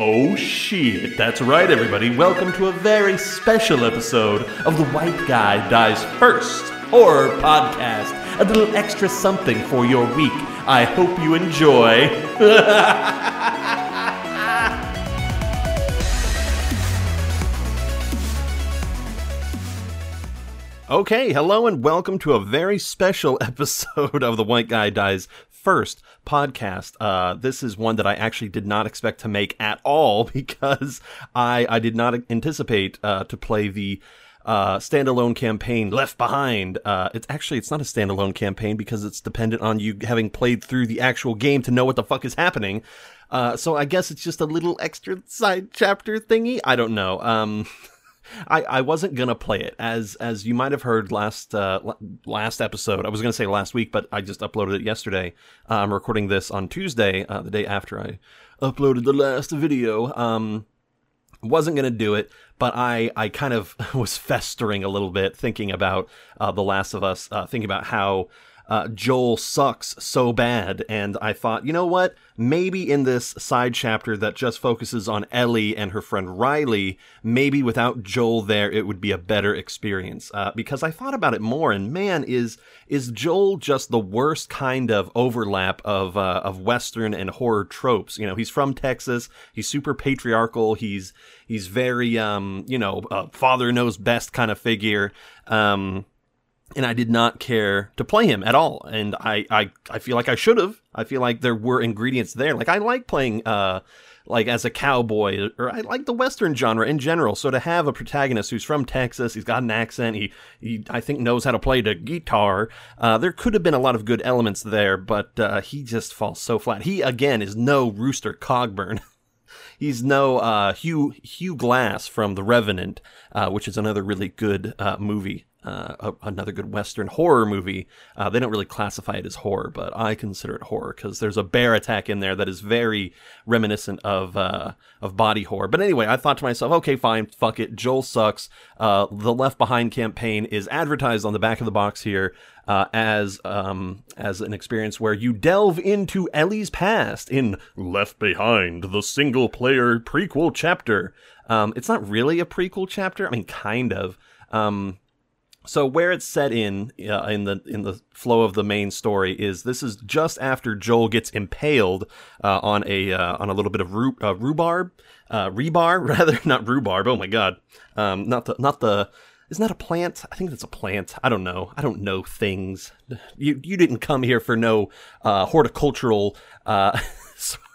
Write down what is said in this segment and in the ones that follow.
Oh shit, that's right, everybody. Welcome to a very special episode of The White Guy Dies First horror podcast. A little extra something for your week. I hope you enjoy. Okay, hello and welcome to a very special episode of The White Guy Dies First podcast. Uh, this is one that I actually did not expect to make at all because I, I did not anticipate uh, to play the uh, standalone campaign Left Behind. Uh, it's actually it's not a standalone campaign because it's dependent on you having played through the actual game to know what the fuck is happening. Uh, so I guess it's just a little extra side chapter thingy. I don't know. Um, I, I wasn't gonna play it as as you might have heard last uh, last episode. I was gonna say last week, but I just uploaded it yesterday. Uh, I'm recording this on Tuesday, uh, the day after I uploaded the last video. Um, wasn't gonna do it, but I I kind of was festering a little bit, thinking about uh, the Last of Us, uh, thinking about how uh, Joel sucks so bad. And I thought, you know what? Maybe in this side chapter that just focuses on Ellie and her friend Riley, maybe without Joel there, it would be a better experience. Uh, because I thought about it more, and man, is is Joel just the worst kind of overlap of uh, of Western and horror tropes? You know, he's from Texas. He's super patriarchal. He's he's very um, you know, father knows best kind of figure. Um, and I did not care to play him at all. And I, I, I feel like I should have. I feel like there were ingredients there. Like I like playing, uh, like as a cowboy, or I like the western genre in general. So to have a protagonist who's from Texas, he's got an accent, he, he I think knows how to play the guitar. Uh, there could have been a lot of good elements there, but uh, he just falls so flat. He again is no Rooster Cogburn. he's no uh, Hugh Hugh Glass from The Revenant, uh, which is another really good uh, movie uh, another good Western horror movie. Uh, they don't really classify it as horror, but I consider it horror because there's a bear attack in there that is very reminiscent of uh, of body horror. But anyway, I thought to myself, okay, fine, fuck it. Joel sucks. Uh, the Left Behind campaign is advertised on the back of the box here. Uh, as um, as an experience where you delve into Ellie's past in Left Behind, the single player prequel chapter. Um, it's not really a prequel chapter. I mean, kind of. Um, so where it's set in uh, in the in the flow of the main story is this is just after Joel gets impaled uh, on a uh, on a little bit of ru- uh, rhubarb, uh, rebar rather, not rhubarb. Oh my god, um, not the not the. Isn't that a plant? I think that's a plant. I don't know. I don't know things. You you didn't come here for no uh, horticultural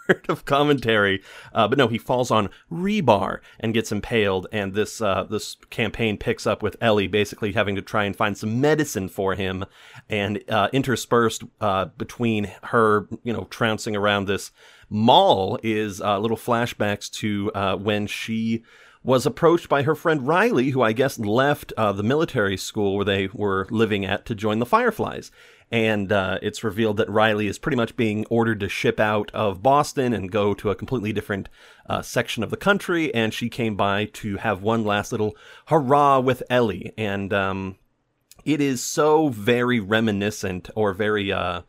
sort of commentary. Uh, but no, he falls on rebar and gets impaled, and this uh, this campaign picks up with Ellie basically having to try and find some medicine for him, and uh, interspersed uh, between her, you know, trouncing around this mall is uh, little flashbacks to uh, when she was approached by her friend Riley, who I guess left uh, the military school where they were living at to join the Fireflies and uh, it's revealed that Riley is pretty much being ordered to ship out of Boston and go to a completely different uh, section of the country. And she came by to have one last little hurrah with Ellie, and um, it is so very reminiscent or very uh,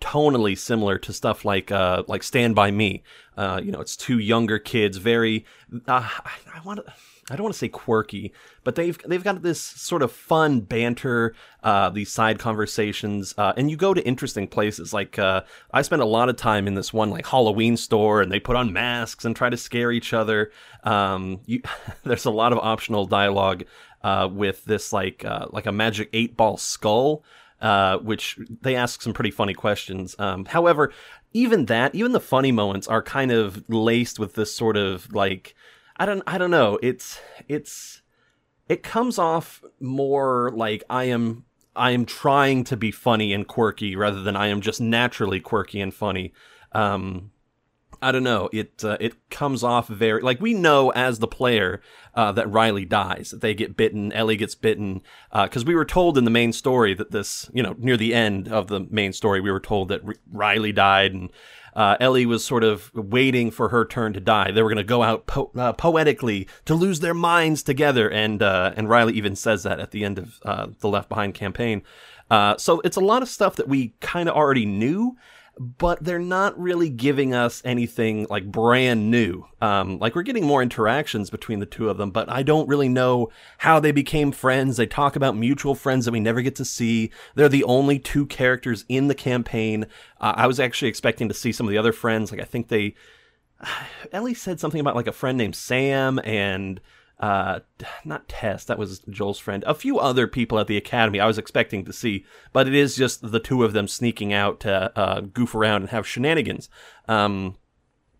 tonally similar to stuff like uh, like Stand by Me. Uh, you know, it's two younger kids, very. Uh, I, I want to. I don't want to say quirky, but they've they've got this sort of fun banter, uh, these side conversations, uh, and you go to interesting places. Like uh, I spent a lot of time in this one like Halloween store, and they put on masks and try to scare each other. Um, you, there's a lot of optional dialogue uh, with this like uh, like a magic eight ball skull. Uh, which they ask some pretty funny questions. Um, however, even that, even the funny moments are kind of laced with this sort of like I don't I don't know. It's it's it comes off more like I am I am trying to be funny and quirky rather than I am just naturally quirky and funny. Um, I don't know. It uh, it comes off very like we know as the player uh, that Riley dies. They get bitten. Ellie gets bitten because uh, we were told in the main story that this you know near the end of the main story we were told that R- Riley died and uh, Ellie was sort of waiting for her turn to die. They were going to go out po- uh, poetically to lose their minds together, and uh, and Riley even says that at the end of uh, the Left Behind campaign. Uh, so it's a lot of stuff that we kind of already knew, but they're not really giving us anything like brand new. Um, like we're getting more interactions between the two of them, but I don't really know how they became friends. They talk about mutual friends that we never get to see. They're the only two characters in the campaign. Uh, I was actually expecting to see some of the other friends. Like I think they, Ellie said something about like a friend named Sam and uh, not Tess, that was Joel's friend, a few other people at the academy I was expecting to see, but it is just the two of them sneaking out to uh, goof around and have shenanigans. Um,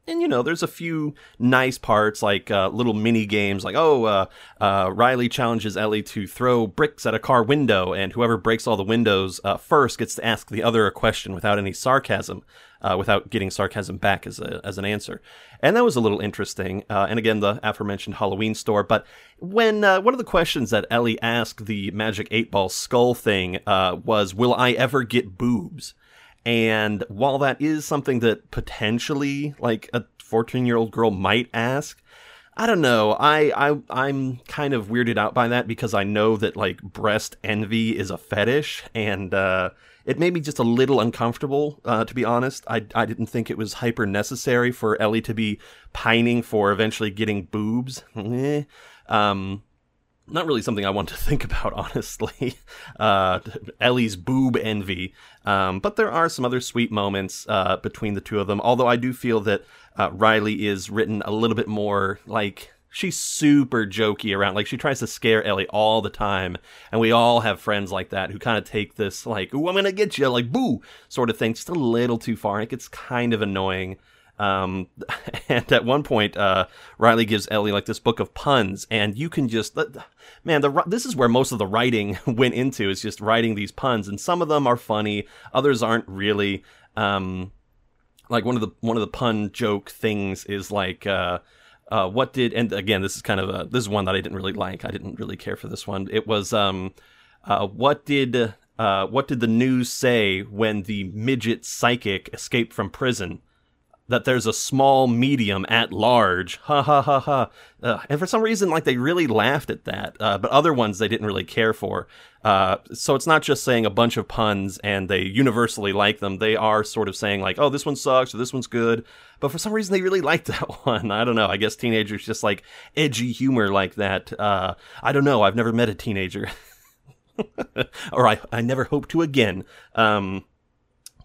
and you know, there's a few nice parts like uh, little mini games, like oh, uh, uh, Riley challenges Ellie to throw bricks at a car window, and whoever breaks all the windows uh, first gets to ask the other a question without any sarcasm uh, without getting sarcasm back as a as an answer, and that was a little interesting. Uh, and again, the aforementioned Halloween store. But when one of the questions that Ellie asked the Magic Eight Ball Skull thing was, "Will I ever get boobs?" And while that is something that potentially like a 14 year old girl might ask, I don't know. I, I I'm kind of weirded out by that because I know that like breast envy is a fetish, and uh, it made me just a little uncomfortable, uh, to be honest. I, I didn't think it was hyper necessary for Ellie to be pining for eventually getting boobs. Eh. um, not really something I want to think about, honestly. Uh, Ellie's boob envy. Um, but there are some other sweet moments uh, between the two of them, although I do feel that uh, Riley is written a little bit more like she's super jokey around. Like she tries to scare Ellie all the time, and we all have friends like that who kind of take this like "ooh, I'm gonna get you," like "boo" sort of thing just a little too far. And it gets kind of annoying. Um, and at one point, uh, Riley gives Ellie like this book of puns, and you can just, man, the this is where most of the writing went into is just writing these puns, and some of them are funny, others aren't really. Um, like one of the one of the pun joke things is like, uh, uh, what did and again this is kind of a this is one that I didn't really like. I didn't really care for this one. It was um, uh, what did uh, what did the news say when the midget psychic escaped from prison? That there's a small medium at large. Ha ha ha ha. Uh, and for some reason, like they really laughed at that. Uh, but other ones they didn't really care for. Uh, so it's not just saying a bunch of puns and they universally like them. They are sort of saying like, oh, this one sucks or this one's good. But for some reason, they really liked that one. I don't know. I guess teenagers just like edgy humor like that. Uh, I don't know. I've never met a teenager. or I, I never hope to again. Um,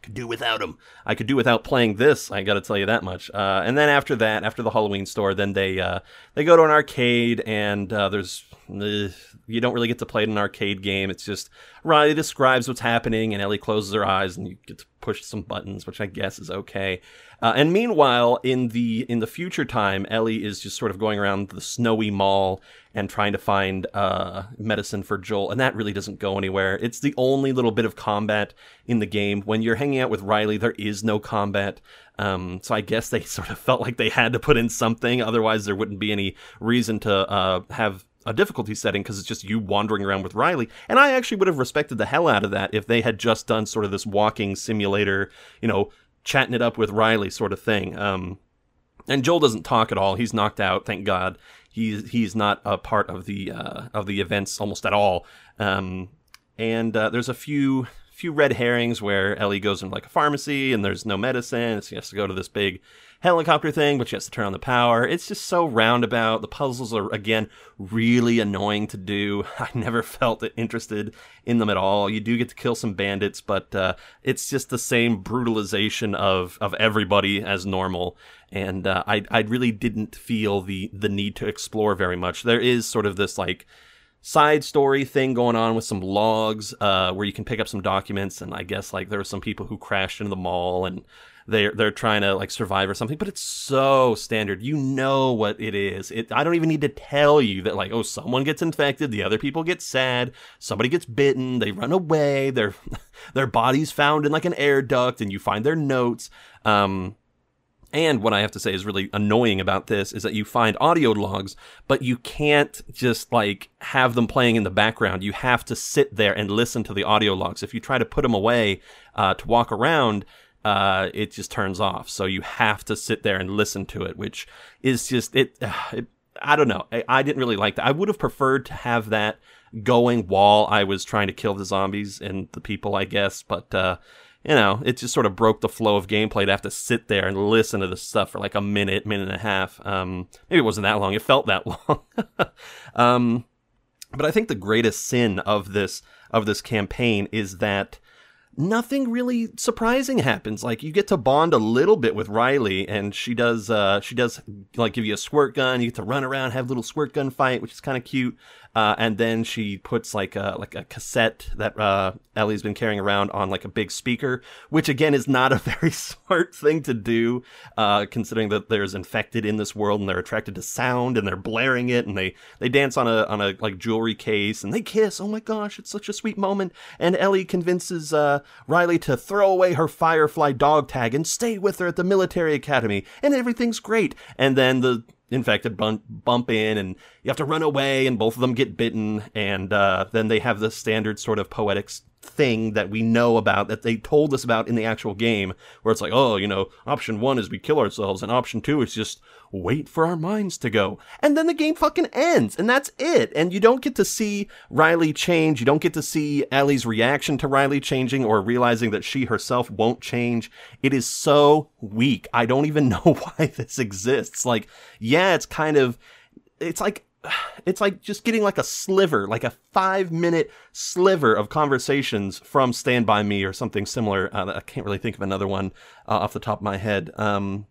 could do without them. I could do without playing this. I got to tell you that much. Uh, and then after that, after the Halloween store, then they uh, they go to an arcade, and uh, there's uh, you don't really get to play an arcade game. It's just Riley describes what's happening, and Ellie closes her eyes, and you get to push some buttons, which I guess is okay. Uh, and meanwhile, in the in the future time, Ellie is just sort of going around the snowy mall and trying to find uh, medicine for Joel, and that really doesn't go anywhere. It's the only little bit of combat in the game. When you're hanging out with Riley, there is no combat. Um, so I guess they sort of felt like they had to put in something, otherwise there wouldn't be any reason to uh, have a difficulty setting because it's just you wandering around with Riley. And I actually would have respected the hell out of that if they had just done sort of this walking simulator, you know, chatting it up with Riley sort of thing. Um, and Joel doesn't talk at all. He's knocked out, thank God. He's he's not a part of the uh, of the events almost at all. Um, and uh, there's a few few red herrings where Ellie goes into like a pharmacy and there's no medicine. She has to go to this big helicopter thing, but she has to turn on the power. It's just so roundabout. The puzzles are again really annoying to do. I never felt interested in them at all. You do get to kill some bandits, but uh, it's just the same brutalization of of everybody as normal. And uh, I I really didn't feel the the need to explore very much. There is sort of this like side story thing going on with some logs uh, where you can pick up some documents and i guess like there were some people who crashed into the mall and they're they're trying to like survive or something but it's so standard you know what it is it i don't even need to tell you that like oh someone gets infected the other people get sad somebody gets bitten they run away their their body's found in like an air duct and you find their notes um and what I have to say is really annoying about this is that you find audio logs, but you can't just like have them playing in the background. You have to sit there and listen to the audio logs. If you try to put them away uh, to walk around, uh, it just turns off. So you have to sit there and listen to it, which is just it. It I don't know. I, I, didn't really like that. I would have preferred to have that going while I was trying to kill the zombies and the people, I guess. But uh, you know, it just sort of broke the flow of gameplay to have to sit there and listen to this stuff for like a minute, minute and a half. Um, maybe it wasn't that long. It felt that long. um, but I think the greatest sin of this of this campaign is that nothing really surprising happens. Like you get to bond a little bit with Riley, and she does uh, she does like give you a squirt gun. You get to run around, have a little squirt gun fight, which is kind of cute. Uh, and then she puts like a like a cassette that uh, Ellie's been carrying around on like a big speaker, which again is not a very smart thing to do, uh, considering that there's infected in this world and they're attracted to sound and they're blaring it and they they dance on a on a like jewelry case and they kiss. Oh my gosh, it's such a sweet moment. And Ellie convinces uh, Riley to throw away her Firefly dog tag and stay with her at the military academy, and everything's great. And then the infected bump, bump in and you have to run away and both of them get bitten and uh, then they have the standard sort of poetic thing that we know about that they told us about in the actual game where it's like oh you know option one is we kill ourselves and option two is just wait for our minds to go. And then the game fucking ends and that's it. And you don't get to see riley change. You don't get to see ellie's reaction to riley changing or realizing that she herself won't change. It is so weak. I don't even know why this exists. Like yeah it's kind of it's like it's like just getting like a sliver, like a five minute sliver of conversations from Stand By Me or something similar. Uh, I can't really think of another one uh, off the top of my head. Um,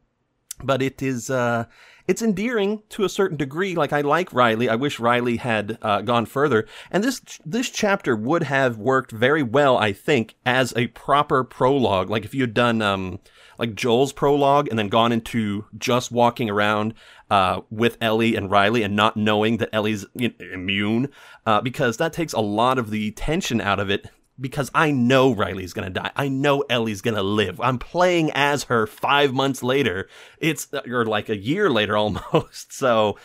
but it is, uh, it's endearing to a certain degree. Like I like Riley. I wish Riley had uh, gone further. And this this chapter would have worked very well, I think, as a proper prologue. Like if you had done um, like Joel's prologue and then gone into just walking around uh, with Ellie and Riley and not knowing that Ellie's immune, uh, because that takes a lot of the tension out of it. Because I know Riley's gonna die. I know Ellie's gonna live. I'm playing as her five months later. It's or like a year later almost. So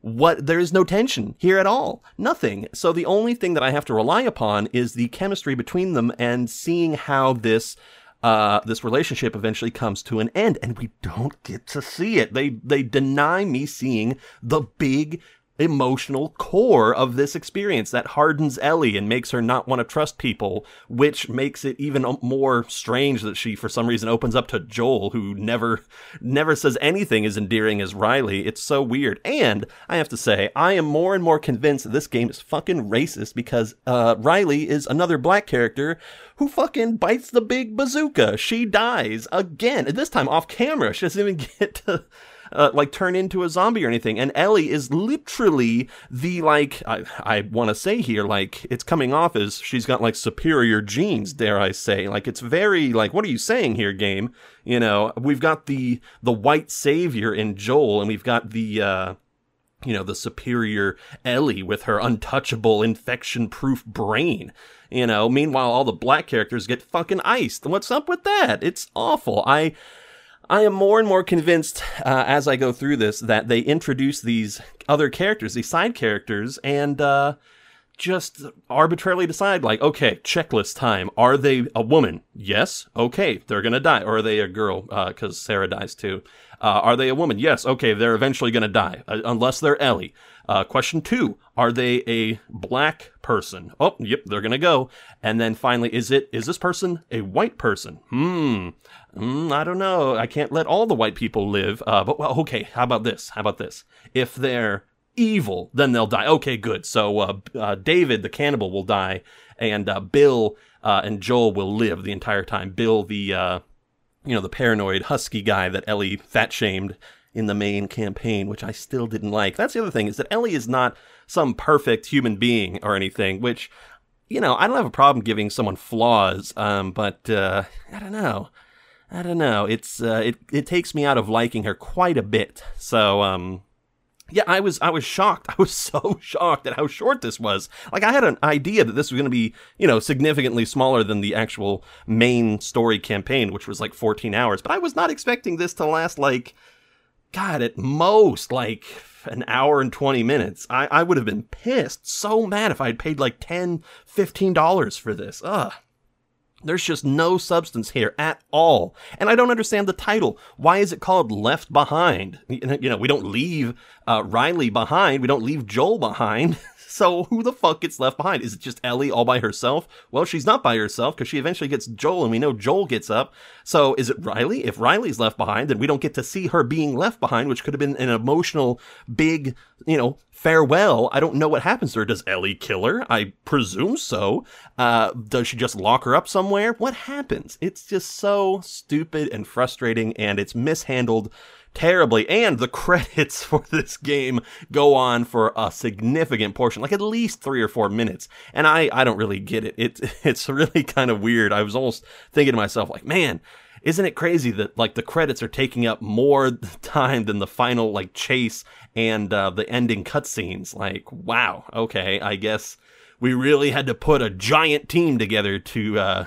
what there is no tension here at all nothing so the only thing that i have to rely upon is the chemistry between them and seeing how this uh, this relationship eventually comes to an end, and we don't get to see it. They they deny me seeing the big emotional core of this experience that hardens Ellie and makes her not want to trust people, which makes it even more strange that she, for some reason, opens up to Joel, who never, never says anything as endearing as Riley. It's so weird. And I have to say, I am more and more convinced that this game is fucking racist because uh, Riley is another black character who fucking bites the big bazooka. She dies again, this time off camera. She doesn't even get to uh, like turn into a zombie or anything. And Ellie is literally the like I, I want to say here like it's coming off as she's got like superior genes, dare I say? Like it's very like what are you saying here, game? You know, we've got the the white savior in Joel, and we've got the uh, you know, the superior Ellie with her untouchable infection proof brain. You know, meanwhile, all the black characters get fucking iced. What's up with that? It's awful. I, I am more and more convinced uh, as I go through this that they introduce these other characters, these side characters, and uh, just arbitrarily decide, like, okay, checklist time. Are they a woman? Yes. Okay, they're gonna die. Or are they a girl? Because uh, Sarah dies too. Uh, are they a woman? Yes. Okay, they're eventually gonna die, uh, unless they're Ellie. Uh, question two: Are they a black person? Oh, yep, they're gonna go. And then finally, is it is this person a white person? Hmm. Mm, I don't know. I can't let all the white people live. Uh, but well, okay. How about this? How about this? If they're evil, then they'll die. Okay, good. So uh, uh, David, the cannibal, will die, and uh, Bill uh, and Joel will live the entire time. Bill, the uh, you know the paranoid husky guy that Ellie fat shamed in the main campaign, which I still didn't like. That's the other thing is that Ellie is not some perfect human being or anything, which you know I don't have a problem giving someone flaws, um, but uh, I don't know. I don't know. It's uh, it it takes me out of liking her quite a bit. So um, yeah, I was I was shocked. I was so shocked at how short this was. Like I had an idea that this was going to be, you know, significantly smaller than the actual main story campaign, which was like 14 hours, but I was not expecting this to last like god, at most like an hour and 20 minutes. I I would have been pissed, so mad if I had paid like 10, 15 dollars for this. Ugh. There's just no substance here at all. And I don't understand the title. Why is it called Left Behind? You know, we don't leave uh, Riley behind. We don't leave Joel behind. So who the fuck gets left behind? Is it just Ellie all by herself? Well, she's not by herself because she eventually gets Joel, and we know Joel gets up. So is it Riley? If Riley's left behind, then we don't get to see her being left behind, which could have been an emotional, big, you know, farewell. I don't know what happens to her. Does Ellie kill her? I presume so. Uh, does she just lock her up somewhere? What happens? It's just so stupid and frustrating, and it's mishandled terribly. And the credits for this game go on for a significant portion, like at least three or four minutes. And I, I don't really get it. It, it's really kind of weird. I was almost thinking to myself, like, man, isn't it crazy that like the credits are taking up more time than the final like chase and uh, the ending cutscenes? Like, wow, okay, I guess we really had to put a giant team together to uh,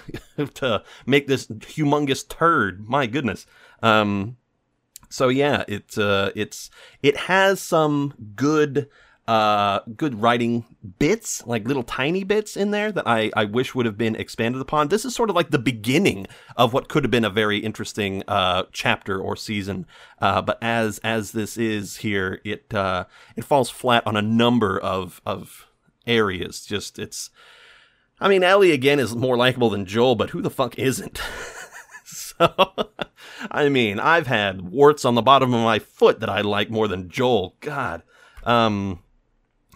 to make this humongous turd. My goodness. Um, so yeah, it's uh, it's it has some good uh good writing bits like little tiny bits in there that i i wish would have been expanded upon. This is sort of like the beginning of what could have been a very interesting uh chapter or season. Uh but as as this is here it uh it falls flat on a number of of areas. Just it's i mean ellie again is more likable than joel but who the fuck isn't I mean, I've had warts on the bottom of my foot that I like more than Joel. God. Um,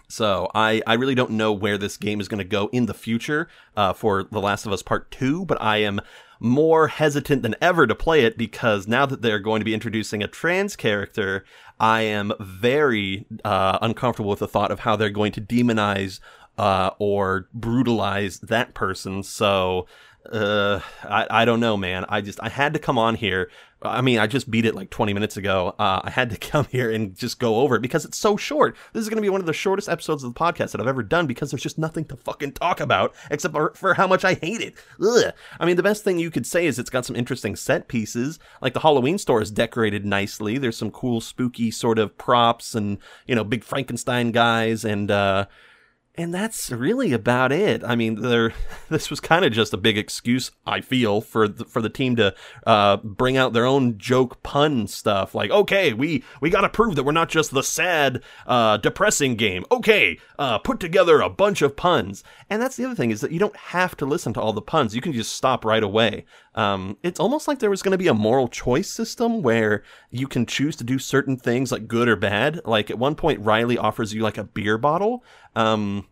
so I, I really don't know where this game is going to go in the future uh, for The Last of Us Part 2, but I am more hesitant than ever to play it because now that they're going to be introducing a trans character, I am very uh, uncomfortable with the thought of how they're going to demonize uh, or brutalize that person. So uh, I, I don't know, man. I just I had to come on here. I mean, I just beat it like 20 minutes ago. Uh, I had to come here and just go over it because it's so short. This is going to be one of the shortest episodes of the podcast that I've ever done because there's just nothing to fucking talk about except for, for how much I hate it. Ugh. I mean, the best thing you could say is it's got some interesting set pieces. Like the Halloween store is decorated nicely. There's some cool, spooky sort of props and, you know, big Frankenstein guys and, uh, and that's really about it. I mean, there. This was kind of just a big excuse, I feel, for the, for the team to uh, bring out their own joke pun stuff. Like, okay, we we got to prove that we're not just the sad, uh, depressing game. Okay, uh, put together a bunch of puns. And that's the other thing is that you don't have to listen to all the puns. You can just stop right away. Um, it's almost like there was going to be a moral choice system where you can choose to do certain things, like good or bad. Like at one point, Riley offers you like a beer bottle. Um,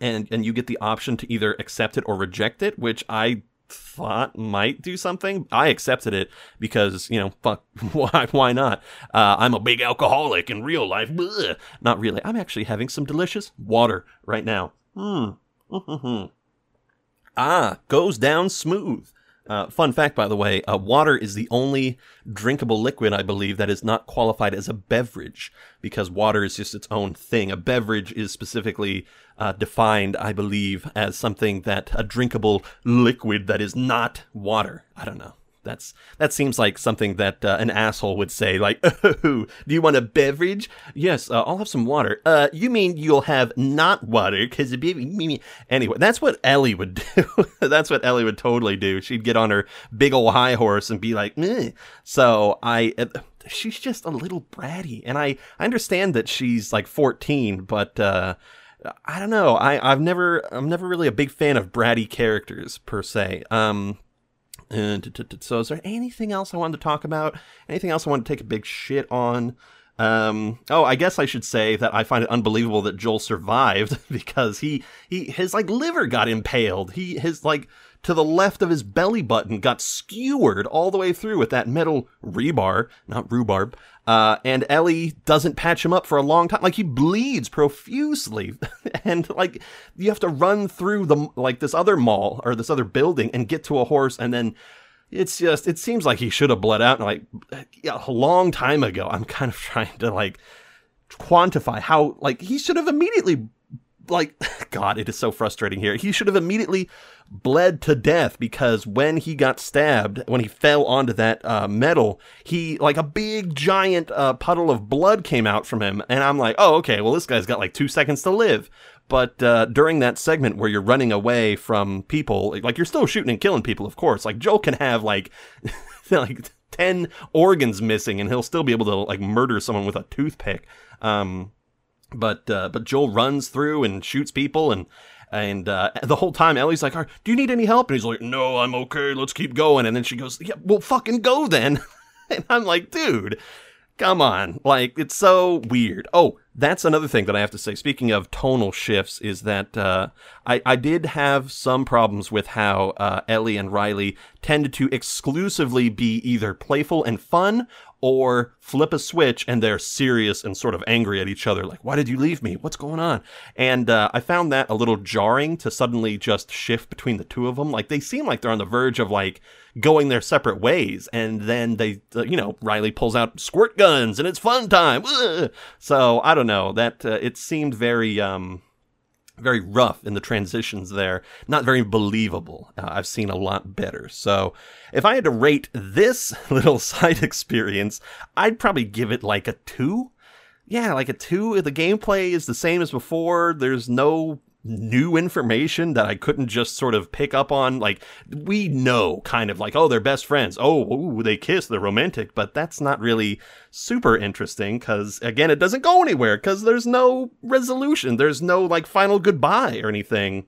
and and you get the option to either accept it or reject it, which I thought might do something. I accepted it because you know, fuck, why why not? Uh, I'm a big alcoholic in real life. Not really. I'm actually having some delicious water right now. Hmm. ah, goes down smooth. Uh, fun fact, by the way, uh, water is the only drinkable liquid, I believe, that is not qualified as a beverage because water is just its own thing. A beverage is specifically uh, defined, I believe, as something that a drinkable liquid that is not water. I don't know. That's that seems like something that uh, an asshole would say. Like, oh, do you want a beverage? Yes, uh, I'll have some water. Uh, you mean you'll have not water? Because anyway, that's what Ellie would do. that's what Ellie would totally do. She'd get on her big old high horse and be like, Meh. so I. Uh, she's just a little bratty, and I I understand that she's like 14, but uh, I don't know. I I've never I'm never really a big fan of bratty characters per se. Um, and so, is there anything else I wanted to talk about? Anything else I want to take a big shit on? Um, oh, I guess I should say that I find it unbelievable that Joel survived because he, he, his like liver got impaled. He, his like to the left of his belly button got skewered all the way through with that metal rebar, not rhubarb. Uh, and Ellie doesn't patch him up for a long time. Like he bleeds profusely, and like you have to run through the like this other mall or this other building and get to a horse, and then it's just it seems like he should have bled out like a long time ago. I'm kind of trying to like quantify how like he should have immediately like god it is so frustrating here he should have immediately bled to death because when he got stabbed when he fell onto that uh, metal he like a big giant uh, puddle of blood came out from him and i'm like oh okay well this guy's got like two seconds to live But uh, during that segment where you're running away from people, like you're still shooting and killing people, of course. Like Joel can have like like ten organs missing, and he'll still be able to like murder someone with a toothpick. Um, but uh, but Joel runs through and shoots people, and and uh, the whole time Ellie's like, "Do you need any help?" And he's like, "No, I'm okay. Let's keep going." And then she goes, "Yeah, well, fucking go then." and I'm like, dude, come on. Like, it's so weird. Oh, that's another thing that I have to say. Speaking of tonal shifts, is that uh, I, I did have some problems with how uh, Ellie and Riley tended to exclusively be either playful and fun or flip a switch and they're serious and sort of angry at each other. Like, why did you leave me? What's going on? And uh, I found that a little jarring to suddenly just shift between the two of them. Like, they seem like they're on the verge of like going their separate ways. And then they, uh, you know, Riley pulls out squirt guns and it's fun time. Ugh! So I don't know that uh, it seemed very, um, very rough in the transitions there, not very believable. Uh, I've seen a lot better. So, if I had to rate this little side experience, I'd probably give it like a 2. Yeah, like a 2. The gameplay is the same as before. There's no new information that I couldn't just sort of pick up on. Like, we know kind of like, oh, they're best friends. Oh, ooh, they kiss, they're romantic, but that's not really super interesting because, again, it doesn't go anywhere because there's no resolution. There's no like final goodbye or anything.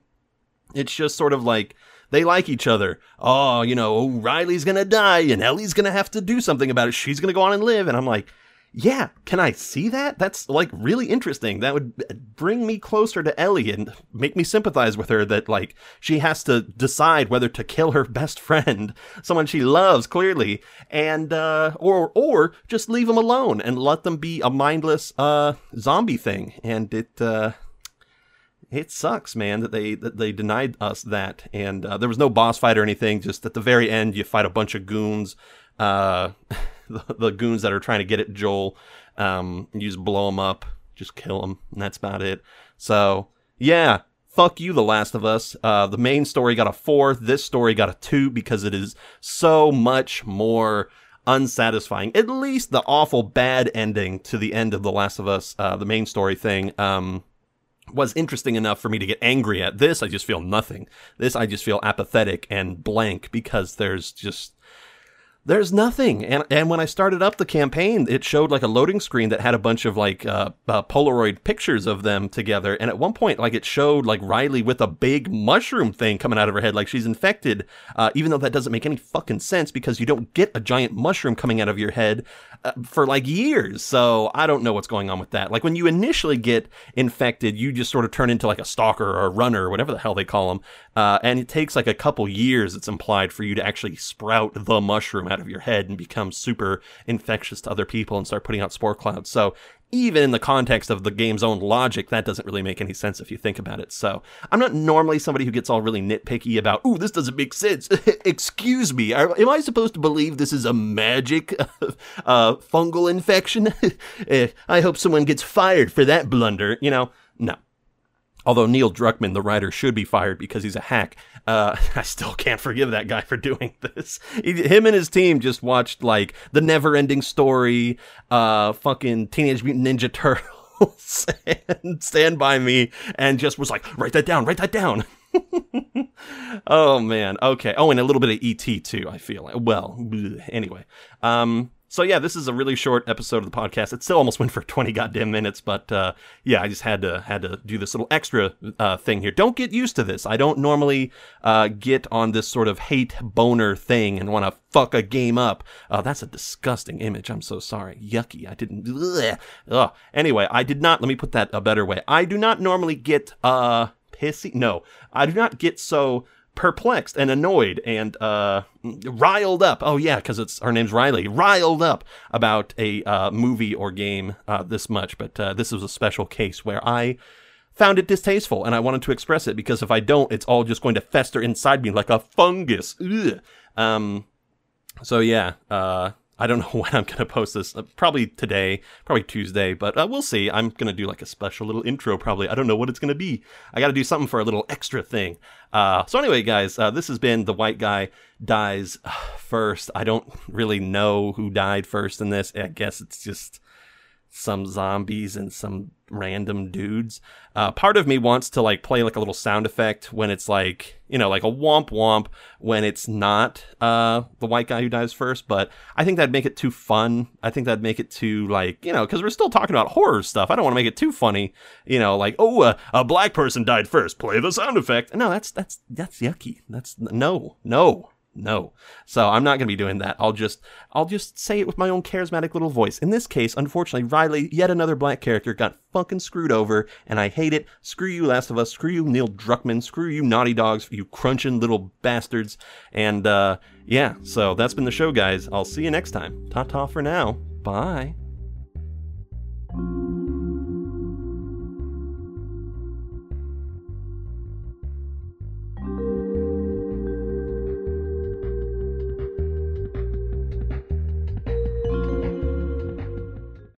It's just sort of like, they like each other. Oh, you know, Riley's gonna die and Ellie's gonna have to do something about it. She's gonna go on and live. And I'm like, yeah, can I see that? That's like really interesting. That would bring me closer to Ellie and make me sympathize with her that like she has to decide whether to kill her best friend, someone she loves clearly, and uh or or just leave them alone and let them be a mindless uh zombie thing. And it uh it sucks, man, that they that they denied us that. And uh, there was no boss fight or anything. Just at the very end, you fight a bunch of goons. Uh, the, the goons that are trying to get at Joel. Um, you just blow them up, just kill them, and that's about it. So yeah, fuck you, The Last of Us. Uh, the main story got a four. This story got a two because it is so much more unsatisfying. At least the awful bad ending to the end of The Last of Us, uh, the main story thing, um, was interesting enough for me to get angry at. This, I just feel nothing. This, I just feel apathetic and blank because there's just there's nothing. And and when I started up the campaign, it showed like a loading screen that had a bunch of like uh, uh, Polaroid pictures of them together. And at one point, like it showed like Riley with a big mushroom thing coming out of her head, like she's infected. Uh, even though that doesn't make any fucking sense because you don't get a giant mushroom coming out of your head uh, for like years. So I don't know what's going on with that. Like when you initially get infected, you just sort of turn into like a stalker or a runner or whatever the hell they call them. Uh, and it takes like a couple years, it's implied, for you to actually sprout the mushroom out of your head and become super infectious to other people and start putting out spore clouds. So even in the context of the game's own logic, that doesn't really make any sense if you think about it. So I'm not normally somebody who gets all really nitpicky about, ooh, this doesn't make sense. Excuse me, am I supposed to believe this is a magic uh, fungal infection? Eh, I hope someone gets fired for that blunder. You know, no. Although Neil Druckmann, the writer, should be fired because he's a hack. Uh, I still can't forgive that guy for doing this. He, him and his team just watched like the Never Ending Story, uh, fucking Teenage Mutant Ninja Turtles, and Stand by Me, and just was like, write that down, write that down. oh man, okay. Oh, and a little bit of ET too. I feel like. Well, anyway. Um, so yeah, this is a really short episode of the podcast. It still almost went for 20 goddamn minutes, but uh, yeah, I just had to had to do this little extra uh, thing here. Don't get used to this. I don't normally uh, get on this sort of hate boner thing and want to fuck a game up. Uh, that's a disgusting image. I'm so sorry. Yucky. I didn't. Ugh. Anyway, I did not. Let me put that a better way. I do not normally get uh pissy. No, I do not get so perplexed and annoyed and uh, riled up. Oh yeah, because it's her name's Riley. Riled up about a uh, movie or game uh, this much, but uh, this was a special case where I found it distasteful and I wanted to express it because if I don't, it's all just going to fester inside me like a fungus. Um. So yeah. Uh. I don't know when I'm going to post this. Uh, probably today, probably Tuesday, but uh, we'll see. I'm going to do like a special little intro, probably. I don't know what it's going to be. I got to do something for a little extra thing. Uh, so, anyway, guys, uh, this has been The White Guy Dies First. I don't really know who died first in this. I guess it's just some zombies and some random dudes. Uh, part of me wants to like play like a little sound effect when it's like you know like a womp womp when it's not uh, the white guy who dies first. But I think that'd make it too fun. I think that'd make it too like you know because we're still talking about horror stuff. I don't want to make it too funny. You know like oh uh, a black person died first. Play the sound effect. No, that's that's that's yucky. That's no no no. So I'm not going to be doing that. I'll just I'll just say it with my own charismatic little voice. In this case, unfortunately, Riley, yet another black character, got fucking screwed over, and I hate it. Screw you, Last of Us. Screw you, Neil Druckmann. Screw you, Naughty Dogs. You crunching little bastards. And uh, yeah, so that's been the show, guys. I'll see you next time. Ta ta for now. Bye.